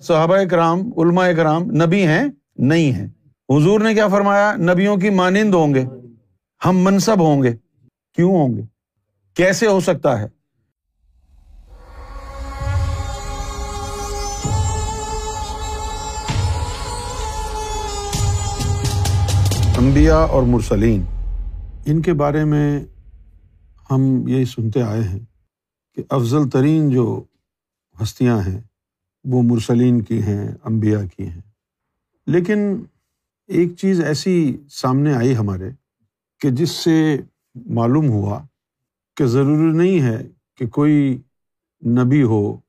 صحابہ کرام علماء کرام نبی ہیں، نہیں ہیں۔ حضور نے کیا فرمایا؟ نبیوں کی مانند ہوں گے، ہم منصب ہوں گے۔ کیوں ہوں گے؟ کیسے ہو سکتا ہے؟ انبیاء اور مرسلین، ان کے بارے میں ہم یہی سنتے آئے ہیں کہ افضل ترین جو ہستیاں ہیں وہ مرسلین کی ہیں امبیا کی ہیں۔ لیکن ایک چیز ایسی سامنے آئی ہمارے کہ جس سے معلوم ہوا کہ ضروری نہیں ہے کہ کوئی نبی ہو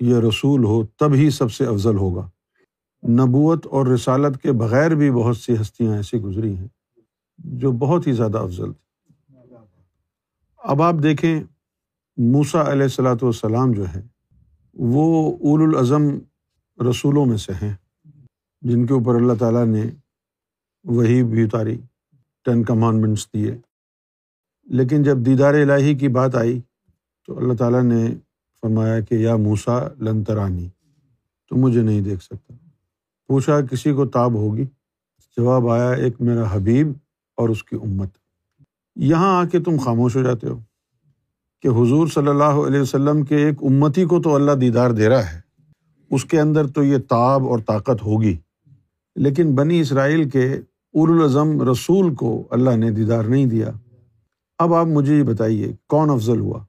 یا رسول ہو، تب ہی سب سے افضل ہوگا۔ نبوت اور رسالت کے بغیر بھی بہت سی ہستیاں ایسی گزری ہیں جو بہت ہی زیادہ افضل تھی اب آپ دیکھیں موسا علیہ السلاۃ والسلام جو ہے وہ اول الاظم رسولوں میں سے ہیں، جن کے اوپر اللہ تعالیٰ نے وہی بھی اتاری ٹین کمانڈمنٹس دیے۔ لیکن جب دیدار الہی کی بات آئی تو اللہ تعالیٰ نے فرمایا کہ یا موسا لنترانی تو مجھے نہیں دیکھ سکتا۔ پوچھا کسی کو تاب ہوگی؟ جواب آیا، ایک میرا حبیب اور اس کی امت۔ یہاں آ کے تم خاموش ہو جاتے ہو۔ کہ حضور صلی اللہ علیہ وسلم کے ایک امتی کو تو اللہ دیدار دے رہا ہے، اس کے اندر تو یہ تاب اور طاقت ہوگی۔ لیکن بنی اسرائیل کے الاظم رسول کو اللہ نے دیدار نہیں دیا۔ اب آپ مجھے یہ بتائیے، کون افضل ہوا؟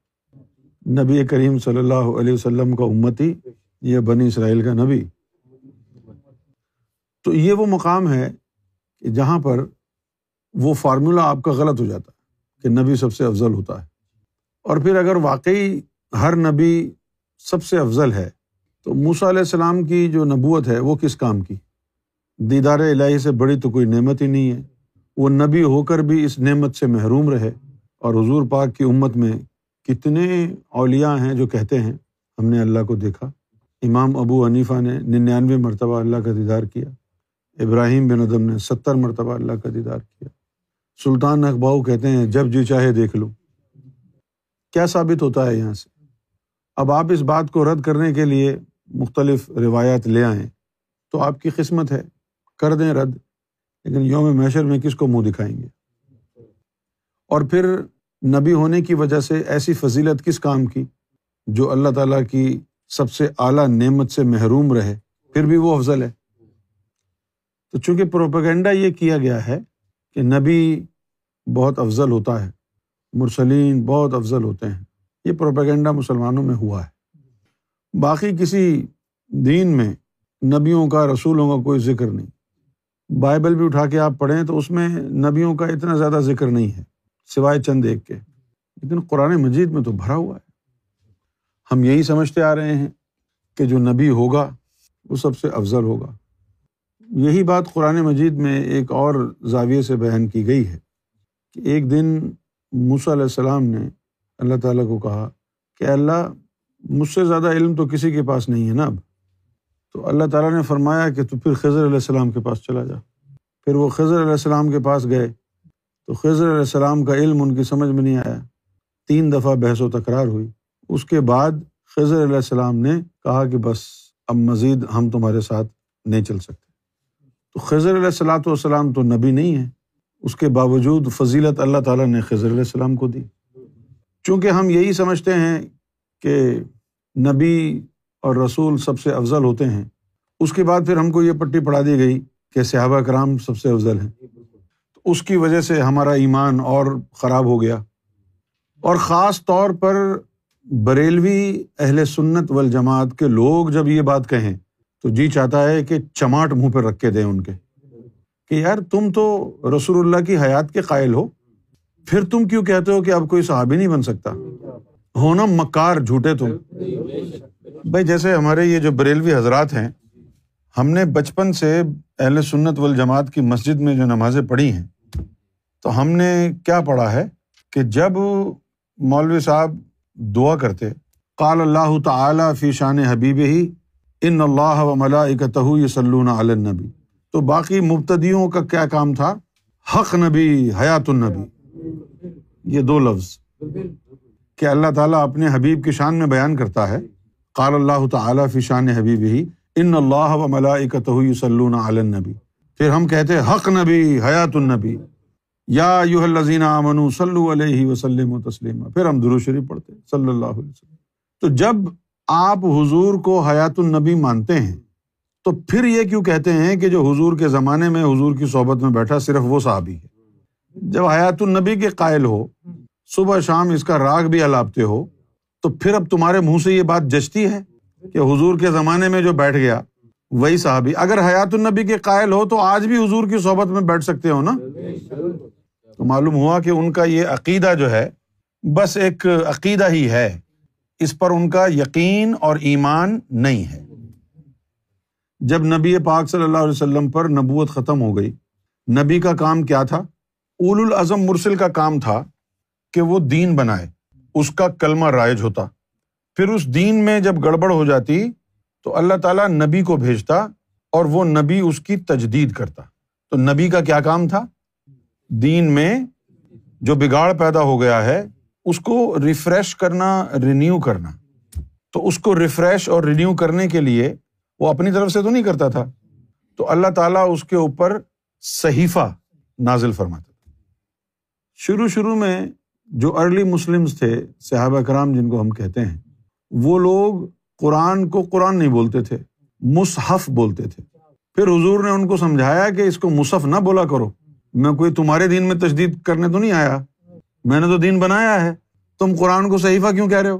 نبی کریم صلی اللہ علیہ وسلم کا امتی یا بنی اسرائیل کا نبی؟ تو یہ وہ مقام ہے کہ جہاں پر وہ فارمولہ آپ کا غلط ہو جاتا ہے کہ نبی سب سے افضل ہوتا ہے۔ اور پھر اگر واقعی ہر نبی سب سے افضل ہے، تو موسیٰ علیہ السلام کی جو نبوت ہے، وہ کس کام کی؟ دیدار الہی سے بڑی تو کوئی نعمت ہی نہیں ہے، وہ نبی ہو کر بھی اس نعمت سے محروم رہے۔ اور حضور پاک کی امت میں کتنے اولیاء ہیں جو کہتے ہیں، ہم نے اللہ کو دیکھا۔ امام ابو حنیفہ نے ننانوے مرتبہ اللہ کا دیدار کیا۔ ابراہیم بن ادم نے ستر مرتبہ اللہ کا دیدار کیا۔ سلطان اقباؤ کہتے ہیں، جب جی چاہے دیکھ لو۔ کیا ثابت ہوتا ہے یہاں سے؟ اب آپ اس بات کو رد کرنے کے لیے مختلف روایات لے آئیں تو آپ کی قسمت ہے۔ کر دیں رد، لیکن یوم میشر میں کس کو منہ دکھائیں گے؟ اور پھر نبی ہونے کی وجہ سے ایسی فضیلت کس کام کی؟ جو اللہ تعالیٰ کی سب سے اعلیٰ نعمت سے محروم رہے، پھر بھی وہ افضل ہے۔ تو چونکہ پروپیگنڈا یہ کیا گیا ہے کہ نبی بہت افضل ہوتا ہے مرسلین بہت افضل ہوتے ہیں۔ یہ پروپیگنڈا مسلمانوں میں ہوا ہے۔ باقی کسی دین میں نبیوں کا، رسولوں کا کوئی ذکر نہیں۔ بائبل بھی اٹھا کے آپ پڑھیں تو اس میں نبیوں کا اتنا زیادہ ذکر نہیں ہے، سوائے چند ایک کے۔ لیکن قرآن مجید میں تو بھرا ہوا ہے۔ ہم یہی سمجھتے آ رہے ہیں کہ جو نبی ہوگا، وہ سب سے افضل ہوگا۔ یہی بات قرآن مجید میں ایک اور زاویے سے بیان کی گئی ہے کہ ایک دن موسیٰ علیہ السلام نے اللہ تعالیٰ کو کہا کہ اللہ مجھ سے زیادہ علم تو کسی کے پاس نہیں ہے نا اب۔ تو اللہ تعالیٰ نے فرمایا کہ تو پھر خضر علیہ السلام کے پاس چلا جا۔ پھر وہ خضر علیہ السلام کے پاس گئے۔ تو خضر علیہ السلام کا علم ان کی سمجھ میں نہیں آیا۔ تین دفعہ بحث و تکرار ہوئی۔ اس کے بعد خضر علیہ السلام نے کہا کہ بس اب مزید ہم تمہارے ساتھ نہیں چل سکتے۔ تو خضر علیہ السلاۃ والسلام تو نبی نہیں ہے اس کے باوجود فضیلت اللہ تعالیٰ نے خضر علیہ السلام کو دی۔ چونکہ ہم یہی سمجھتے ہیں کہ نبی اور رسول سب سے افضل ہوتے ہیں، اس کے بعد پھر ہم کو یہ پٹی پڑھا دی گئی کہ صحابہ کرام سب سے افضل ہیں۔ تو اس کی وجہ سے ہمارا ایمان اور خراب ہو گیا۔ اور خاص طور پر بریلوی اہل سنت والجماعت کے لوگ جب یہ بات کہیں تو جی چاہتا ہے کہ چماٹ منہ پہ رکھ کے دیں ان کے۔ کہ یار تم تو رسول اللہ کی حیات کے قائل ہو، پھر تم کیوں کہتے ہو کہ اب کوئی صحابی نہیں بن سکتا؟ ہونا مکار جھوٹے تم۔ بھائی جیسے ہمارے یہ جو بریلوی حضرات ہیں، ہم نے بچپن سے اہل سنت والجماعت کی مسجد میں جو نمازیں پڑھی ہیں، تو ہم نے کیا پڑھا ہے کہ جب مولوی صاحب دعا کرتے، قال اللہ تعالیٰ فی شان حبیب ہی ان اللہ و ملاکتہ یسلون علی النبی۔ تو باقی مبتدیوں کا کیا کام تھا؟ حق نبی، حیات النبی۔ یہ دو لفظ۔ کہ اللہ تعالیٰ اپنے حبیب کی شان میں بیان کرتا ہے۔ قال اللہ تعالیٰ فی شان حبیب ہی ان اللہ و ملائکتہ یصلون علی النبی۔ پھر ہم کہتے حق نبی، حیات النبی۔ یا یوہ الذین آمنوا صلو علیہ وسلم و تسلیما۔ پھر ہم درود شریف پڑھتے صلی اللہ علیہ وسلم۔ تو جب آپ حضور کو حیات النبی مانتے ہیں تو پھر یہ کیوں کہتے ہیں کہ جو حضور کے زمانے میں، حضور کی صحبت میں بیٹھا صرف وہ صحابی ہے۔ جب حیات النبی کے قائل ہو، صبح شام اس کا راگ بھی الاپتے ہو، تو پھر اب تمہارے منہ سے یہ بات جچتی ہے کہ حضور کے زمانے میں جو بیٹھ گیا، وہی صحابی۔ اگر حیات النبی کے قائل ہو، تو آج بھی حضور کی صحبت میں بیٹھ سکتے ہو نا؟ تو معلوم ہوا کہ ان کا یہ عقیدہ جو ہے، بس ایک عقیدہ ہی ہے۔ اس پر ان کا یقین اور ایمان نہیں ہے۔ جب نبی پاک صلی اللہ علیہ وسلم پر نبوت ختم ہو گئی، نبی کا کام کیا تھا؟ اول الازم مرسل کا کام تھا کہ وہ دین بنائے، اس کا کلمہ رائج ہوتا۔ پھر اس دین میں جب گڑبڑ ہو جاتی، تو اللہ تعالیٰ نبی کو بھیجتا اور وہ نبی اس کی تجدید کرتا۔ تو نبی کا کیا کام تھا؟ دین میں جو بگاڑ پیدا ہو گیا ہے، اس کو ریفریش کرنا، رینیو کرنا۔ تو اس کو ریفریش اور رینیو کرنے کے لیے وہ اپنی طرف سے تو نہیں کرتا تھا۔ تو اللہ تعالیٰ اس کے اوپر صحیفہ نازل فرماتا تھا۔ شروع شروع میں جو ارلی مسلم تھے، صحابہ کرام جن کو ہم کہتے ہیں، وہ لوگ قرآن کو قرآن نہیں بولتے تھے، مصحف بولتے تھے۔ پھر حضور نے ان کو سمجھایا کہ اس کو مصحف نہ بولا کرو۔ میں کوئی تمہارے دین میں تجدید کرنے تو نہیں آیا۔ میں نے تو دین بنایا ہے۔ تم قرآن کو صحیفہ کیوں کہہ رہے ہو؟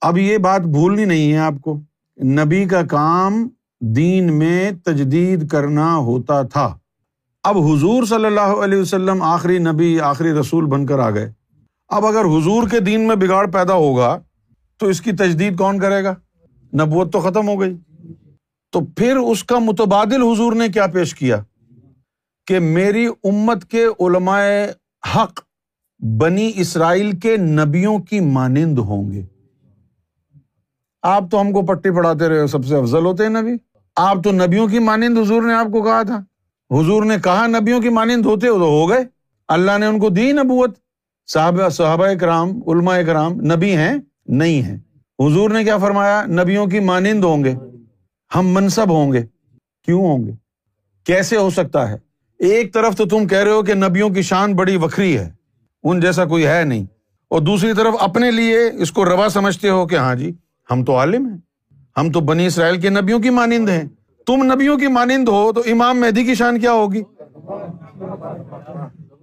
اب یہ بات بھولنی نہیں ہے آپ کو۔ نبی کا کام دین میں تجدید کرنا ہوتا تھا۔ اب حضور صلی اللہ علیہ وسلم آخری نبی، آخری رسول بن کر آ گئے۔ اب اگر حضور کے دین میں بگاڑ پیدا ہوگا، تو اس کی تجدید کون کرے گا؟ نبوت تو ختم ہو گئی۔ تو پھر اس کا متبادل حضور نے کیا پیش کیا؟ کہ میری امت کے علماء حق بنی اسرائیل کے نبیوں کی مانند ہوں گے۔ آپ تو ہم کو پٹی پڑھاتے رہے ہو، سب سے افضل ہوتے ہیں نبی۔ آپ تو نبیوں کی مانند حضور نے آپ کو کہا تھا۔ حضور نے کہا نبیوں کی مانند ہوتے ہو تو ہو گئے۔ اللہ نے ان کو دی نبوت۔ صحابہ صحابہ کرام، علماء کرام نبی ہیں، نہیں ہے حضور نے کیا فرمایا؟ نبیوں کی مانند ہوں گے۔ ہم منصب ہوں گے۔ کیوں ہوں گے؟ کیسے ہو سکتا ہے؟ ایک طرف تو تم کہہ رہے ہو کہ نبیوں کی شان بڑی وکری ہے، ان جیسا کوئی ہے نہیں۔ اور دوسری طرف اپنے لیے اس کو روا سمجھتے ہو کہ ہاں جی ہم تو عالم ہیں۔ ہم تو بنی اسرائیل کے نبیوں کی مانند ہیں۔ تم نبیوں کی مانند ہو تو امام مہدی کی شان کیا ہوگی؟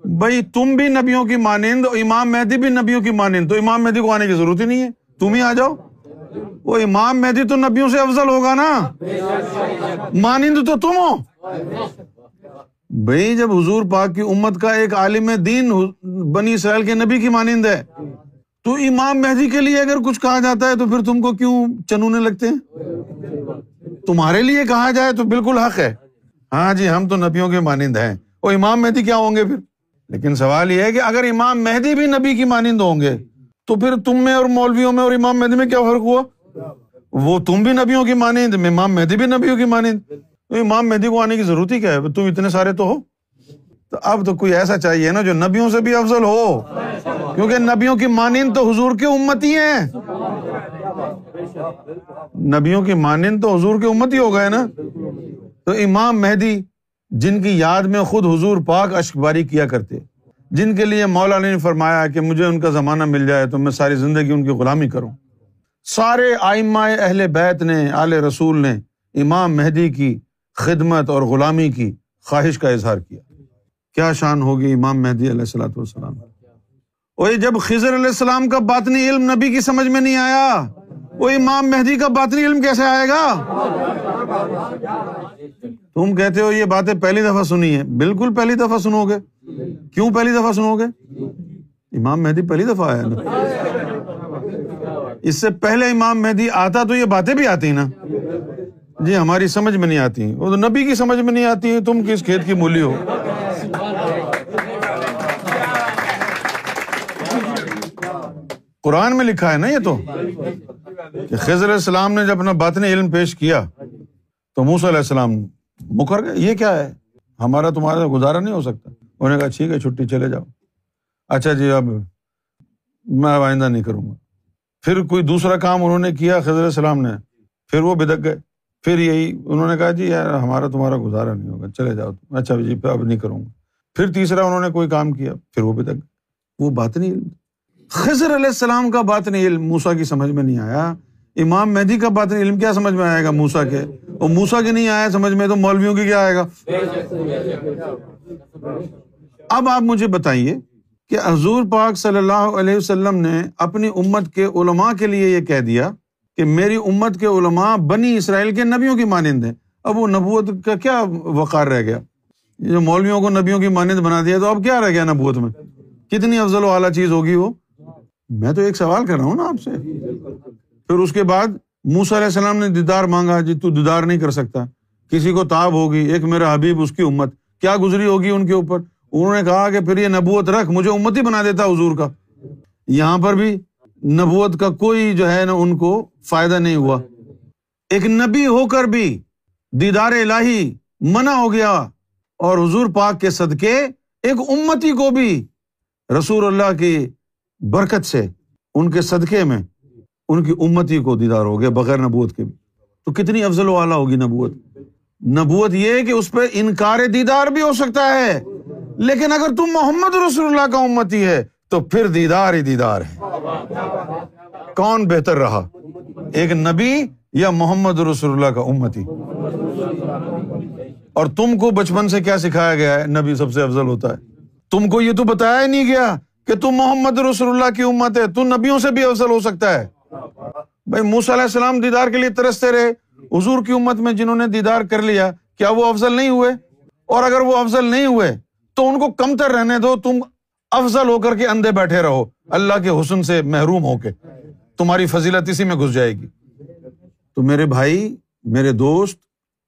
بھائی، تم بھی نبیوں کی مانند امام مہدی بھی نبیوں کی مانند۔ تو امام مہدی کو آنے کی ضرورت ہی نہیں ہے۔ تم ہی آ جاؤ۔ وہ امام مہدی تو نبیوں سے افضل ہوگا نا۔ مانند تو تم ہو۔ بھائی، جب حضور پاک کی امت کا ایک عالم دین بنی اسرائیل کے نبی کی مانند ہے۔ تو امام مہدی کے لیے اگر کچھ کہا جاتا ہے تو پھر تم کو کیوں چنونے لگتے ہیں؟ تمہارے لیے کہا جائے تو بالکل حق ہے۔ ہاں جی ہم تو نبیوں کے مانند ہیں۔ وہ امام مہدی کیا ہوں گے پھر؟ لیکن سوال یہ ہے کہ اگر امام مہدی بھی نبی کی مانند ہوں گے، تو پھر تم میں اور مولویوں میں اور امام مہدی میں کیا فرق ہوا؟ وہ تم بھی نبیوں کی مانند، امام مہدی بھی نبیوں کی مانند۔ تو امام مہدی کو آنے کی ضرورت ہی کیا ہے؟ تم اتنے سارے تو ہو۔ تو اب تو کوئی ایسا چاہیے نا جو نبیوں سے بھی افضل ہو۔ کیونکہ نبیوں کی مانند تو حضور کی امت ہی ہیں۔ نبیوں کی مانند تو حضور کی امت ہی ہو گئے نا۔ تو امام مہدی، جن کی یاد میں خود حضور پاک اشک باری کیا کرتے، جن کے لیے مولا نے فرمایا کہ مجھے ان کا زمانہ مل جائے تو میں ساری زندگی ان کی غلامی کروں۔ سارے آئمہ اہل بیت نے، آل رسول نے امام مہدی کی خدمت اور غلامی کی خواہش کا اظہار کیا۔ کیا شان ہوگی امام مہدی علیہ السلاۃ والسلام۔ وہی جب خضر علیہ السلام کا باطنی علم نبی کی سمجھ میں نہیں آیا، وہ امام مہدی کا باطنی علم کیسے آئے گا؟ تم کہتے ہو یہ باتیں پہلی دفعہ سنی ہے بالکل پہلی دفعہ سنو گے۔ کیوں پہلی دفعہ سنو گے؟ امام مہدی پہلی دفعہ آیا نا۔ اس سے پہلے امام مہدی آتا تو یہ باتیں بھی آتی نا۔ جی ہماری سمجھ میں نہیں آتی۔ وہ تو نبی کی سمجھ میں نہیں آتی۔ تم کس کھیت کی مولی ہو؟ قرآن میں لکھا ہے نا یہ تو؟ کہ خضر علیہ السلام نے جب اپنا باطنی علم پیش کیا، تو موس علیہ السلام مکر گئے۔ یہ کیا ہے؟ ہمارا تمہارا گزارا نہیں ہو سکتا۔ انہوں نے کہا، ٹھیک ہے، چھٹی چلے جاؤ۔ اچھا جی اب میں آئندہ نہیں کروں گا۔ پھر کوئی دوسرا کام انہوں نے کیا، خضر السلام نے، پھر وہ بدک گئے۔ پھر یہی انہوں نے کہا جی یار، ہمارا تمہارا گزارا نہیں ہوگا، چلے جاؤ۔ تم اچھا جی پہ اب نہیں کروں گا۔ پھر تیسرا انہوں نے کوئی کام کیا، پھر وہ بھی تک وہ بات نہیں خضر علیہ السلام کا بات نہیں، علم موسا کی سمجھ میں نہیں آیا۔ امام مہدی کا بات نہیں، علم کیا سمجھ میں آئے گا موسا کے؟ اور موسا کے نہیں آیا سمجھ میں تو مولویوں کی کیا آئے گا؟ اب آپ مجھے بتائیے کہ حضور پاک صلی اللہ علیہ وسلم نے اپنی امت کے علماء کے لیے یہ کہہ دیا کہ میری امت کے علماء بنی اسرائیل کے نبیوں کی مانند ہیں۔ اب وہ نبوت کا کیا وقار رہ گیا؟ جو مولویوں کو نبیوں کی مانند بنا دیا تو اب کیا رہ گیا نبوت میں؟ کتنی افضل و اعلیٰ چیز ہوگی وہ؟ میں تو ایک سوال کر رہا ہوں نا آپ سے۔ پھر اس کے بعد موسا علیہ السلام نے دیدار مانگا جی تو دیدار نہیں کر سکتا۔ کسی کو تاب ہوگی، ایک میرا حبیب، اس کی امت۔ کیا گزری ہوگی ان کے اوپر؟ انہوں نے کہا کہ پھر یہ نبوت رکھ، مجھے امت ہی بنا دیتا حضور کا۔ یہاں پر بھی نبوت کا کوئی جو ہے نا، ان کو فائدہ نہیں ہوا۔ ایک نبی ہو کر بھی دیدار الہی منع ہو گیا اور حضور پاک کے صدقے ایک امتی کو بھی رسول اللہ کی برکت سے ان کے صدقے میں ان کی امتی کو دیدار ہو گیا بغیر نبوت کے بھی۔ تو کتنی افضل والا ہوگی نبوت؟ نبوت یہ کہ اس پہ انکار دیدار بھی ہو سکتا ہے۔ لیکن اگر تم محمد رسول اللہ کا امتی ہے، تو پھر دیدار ہی دیدار ہے۔ کون بہتر رہا؟ ایک نبی یا محمد رسول اللہ کا امتی؟ اور تم کو بچپن سے کیا سکھایا گیا ہے؟ نبی سب سے افضل ہوتا ہے۔ تم کو یہ تو بتایا ہی نہیں گیا۔ کہ تم محمد رسول اللہ کی امت ہے تم نبیوں سے بھی افضل ہو سکتا ہے۔ بھائی موس علیہ السلام دیدار کے لیے ترستے رہے۔ حضور کی امت میں جنہوں نے دیدار کر لیا، کیا وہ افضل نہیں ہوئے؟ اور اگر وہ افضل نہیں ہوئے، تو ان کو کم تر رہنے دو، تم افضل ہو کر کے اندھے بیٹھے رہو۔ اللہ کے حسن سے محروم ہو کے۔ تمہاری فضیلت اسی میں گھس جائے گی۔ تو میرے بھائی، میرے دوست،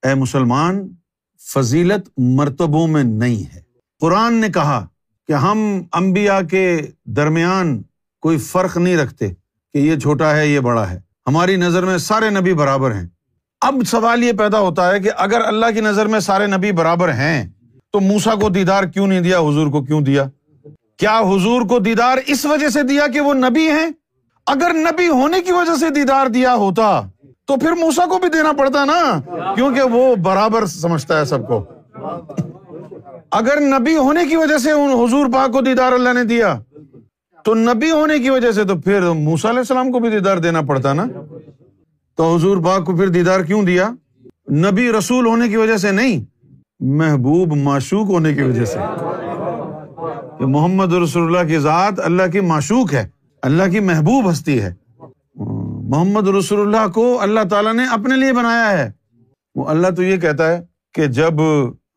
اے مسلمان، فضیلت مرتبوں میں نہیں ہے۔ قرآن نے کہا کہ ہم امبیا کے درمیان کوئی فرق نہیں رکھتے کہ یہ چھوٹا ہے، یہ بڑا ہے۔ ہماری نظر میں سارے نبی برابر ہیں۔ اب سوال یہ پیدا ہوتا ہے کہ اگر اللہ کی نظر میں سارے نبی برابر ہیں، تو موسا کو دیدار کیوں نہیں دیا، حضور کو کیوں دیا؟ کیا حضور کو دیدار اس وجہ سے دیا کہ وہ نبی ہیں؟ اگر نبی ہونے کی وجہ سے دیدار دیا ہوتا، تو پھر موسا کو بھی دینا پڑتا نا، کیونکہ وہ برابر سمجھتا ہے سب کو۔ اگر نبی ہونے کی وجہ سے حضور پاک کو دیدار اللہ نے دیا، تو نبی ہونے کی وجہ سے تو پھر موسا علیہ السلام کو بھی دیدار دینا پڑتا نا؟ تو حضور پاک کو پھر دیدار کیوں دیا؟ نبی رسول ہونے کی وجہ سے نہیں، محبوب معشوق ہونے کی وجہ سے۔ کہ محمد رسول اللہ کی ذات اللہ کی معشوق ہے، اللہ کی محبوب ہستی ہے۔ محمد رسول اللہ کو اللہ تعالیٰ نے اپنے لیے بنایا ہے۔ وہ اللہ تو یہ کہتا ہے کہ جب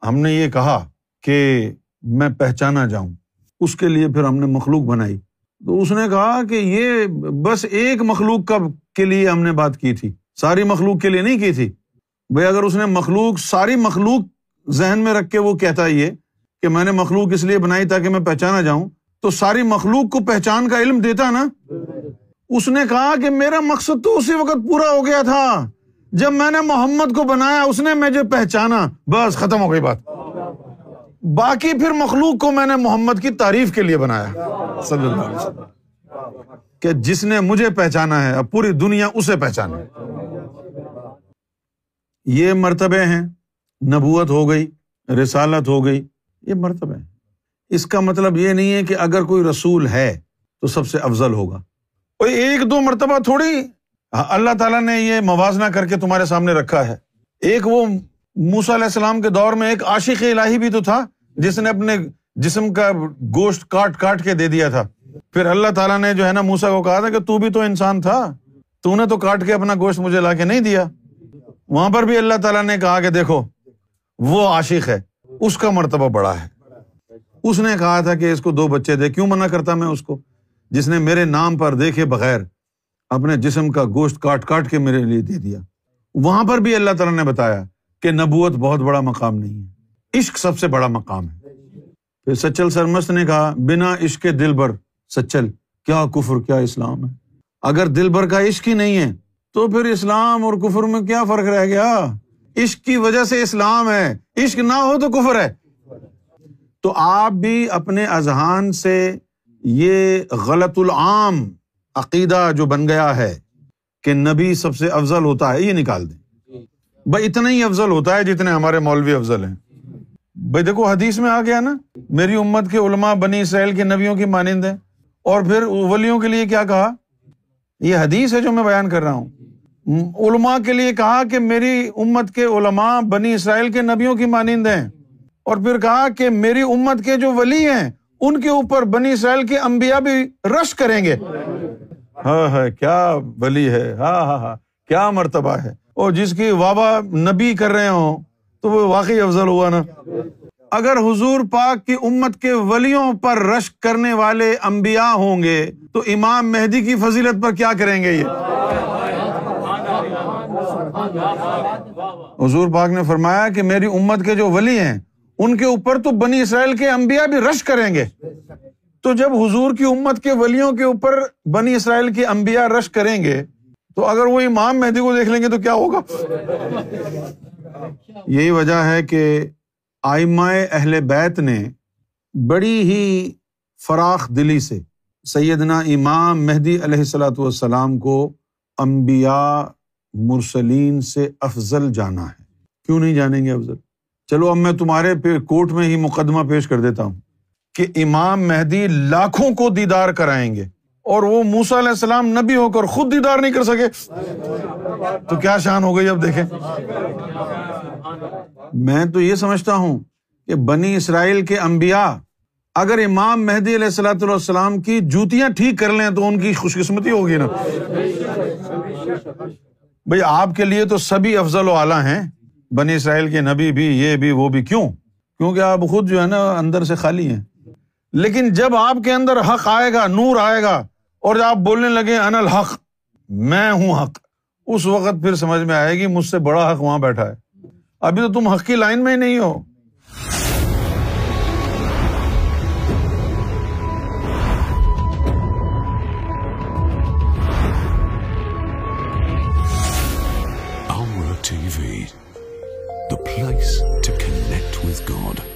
ہم نے یہ کہا کہ میں پہچانا جاؤں۔ اس کے لیے پھر ہم نے مخلوق بنائی۔ تو اس نے کہا کہ یہ بس ایک مخلوق کا کے لیے ہم نے بات کی تھی۔ ساری مخلوق کے لیے نہیں کی تھی۔ بھائی اگر اس نے مخلوق، ساری مخلوق ذہن میں رکھ کے وہ کہتا یہ کہ میں نے مخلوق اس لیے بنائی تاکہ میں پہچانا جاؤں، تو ساری مخلوق کو پہچان کا علم دیتا نا۔ اس نے کہا کہ میرا مقصد تو اسی وقت پورا ہو گیا تھا جب میں نے محمد کو بنایا، اس نے مجھے پہچانا۔ بس ختم ہو گئی بات۔ باقی پھر مخلوق کو میں نے محمد کی تعریف کے لیے بنایا۔ صلی اللہ علیہ وسلم۔ کہ جس نے مجھے پہچانا ہے، اب پوری دنیا اسے پہچانا یہ مرتبے ہیں، نبوت ہو گئی، رسالت ہو گئی، یہ مرتبہ اس کا مطلب یہ نہیں ہے کہ اگر کوئی رسول ہے تو سب سے افضل ہوگا۔ کوئی ایک دو مرتبہ تھوڑی، اللہ تعالیٰ نے یہ موازنہ کر کے تمہارے سامنے رکھا ہے۔ ایک وہ موسا علیہ السلام کے دور میں ایک عاشق الہی بھی تو تھا، جس نے اپنے جسم کا گوشت کاٹ کاٹ کے دے دیا تھا۔ پھر اللہ تعالیٰ نے جو ہے نا موسا کو کہا تھا کہ تو بھی تو انسان تھا، تو نے تو کاٹ کے اپنا گوشت مجھے لا کے نہیں دیا۔ وہاں پر بھی اللہ تعالیٰ نے کہا کہ دیکھو، وہ عاشق ہے، اس کا مرتبہ بڑا ہے۔ اس نے کہا تھا کہ اس کو دو بچے دے، کیوں منع کرتا میں اس کو؟ جس نے میرے نام پر دیکھے بغیر اپنے جسم کا گوشت کاٹ کاٹ کے میرے لیے دے دیا۔ وہاں پر بھی اللہ تعالیٰ نے بتایا کہ نبوت بہت بڑا مقام نہیں ہے۔ عشق سب سے بڑا مقام ہے۔ پھر سچل سرمست نے کہا، بنا عشق دل بر سچل، کیا کفر، کیا اسلام ہے؟ اگر دل بر کا عشق ہی نہیں ہے، تو پھر اسلام اور کفر میں کیا فرق رہ گیا؟ عشق کی وجہ سے اسلام ہے۔ عشق نہ ہو تو کفر ہے۔ تو آپ بھی اپنے اذہان سے یہ غلط العام عقیدہ جو بن گیا ہے کہ نبی سب سے افضل ہوتا ہے، یہ نکال دیں۔ بھائی، اتنا ہی افضل ہوتا ہے جتنے ہمارے مولوی افضل ہیں۔ بھائی، دیکھو، حدیث میں آ گیا نا، میری امت کے علماء بنی اسرائیل کے نبیوں کی مانند ہیں۔ اور پھر ولیوں کے لیے کیا کہا؟ یہ حدیث ہے جو میں بیان کر رہا ہوں۔ علماء کے لیے کہا کہ میری امت کے علماء بنی اسرائیل کے نبیوں کی مانند ہیں۔ اور پھر کہا کہ میری امت کے جو ولی ہیں، ان کے اوپر بنی اسرائیل کے انبیاء بھی رش کریں گے۔ ہاں ہاں کیا ولی ہے۔ ہاں ہاں ہاں کیا مرتبہ ہے۔ اور جس کی وابا نبی کر رہے ہوں، تو وہ واقعی افضل ہوا نا۔ اگر حضور پاک کی امت کے ولیوں پر رشک کرنے والے انبیاء ہوں گے، تو امام مہدی کی فضیلت پر کیا کریں گے یہ؟ حضور پاک نے فرمایا کہ میری امت کے جو ولی ہیں، ان کے اوپر تو بنی اسرائیل کے انبیاء بھی رش کریں گے۔ تو جب حضور کی امت کے ولیوں کے اوپر بنی اسرائیل کے انبیاء رش کریں گے تو اگر وہ امام مہدی کو دیکھ لیں گے تو کیا ہوگا؟ یہی وجہ ہے کہ آئمائے اہل بیت نے بڑی ہی فراخ دلی سے سیدنا امام مہدی علیہ السلاۃ والسلام کو امبیا مرسلین سے افضل جانا ہے۔ کیوں نہیں جانیں گے افضل؟ چلو اب میں تمہارے کورٹ میں ہی مقدمہ پیش کر دیتا ہوں کہ امام مہدی لاکھوں کو دیدار کرائیں گے۔ اور وہ موسا علیہ السلام نبی ہو کر خود دیدار نہیں کر سکے۔ تو کیا شان ہو گئی اب دیکھیں۔ میں تو یہ سمجھتا ہوں کہ بنی اسرائیل کے انبیاء اگر امام مہدی علیہ السلاۃ والسلام کی جوتیاں ٹھیک کر لیں تو ان کی خوش قسمتی ہوگی نا۔ بھائی آپ کے لیے تو سبھی افضل و اعلیٰ ہیں۔ بنی اسرائیل کے نبی بھی، یہ بھی، وہ بھی۔ کیوں؟ کیونکہ آپ خود جو ہے نا اندر سے خالی ہیں۔ لیکن جب آپ کے اندر حق آئے گا، نور آئے گا اور جب آپ بولنے لگے ان الحق، میں ہوں حق۔ اس وقت پھر سمجھ میں آئے گی مجھ سے بڑا حق وہاں بیٹھا ہے۔ ابھی تو تم حق کی لائن میں ہی نہیں ہو۔ T V the place to connect with God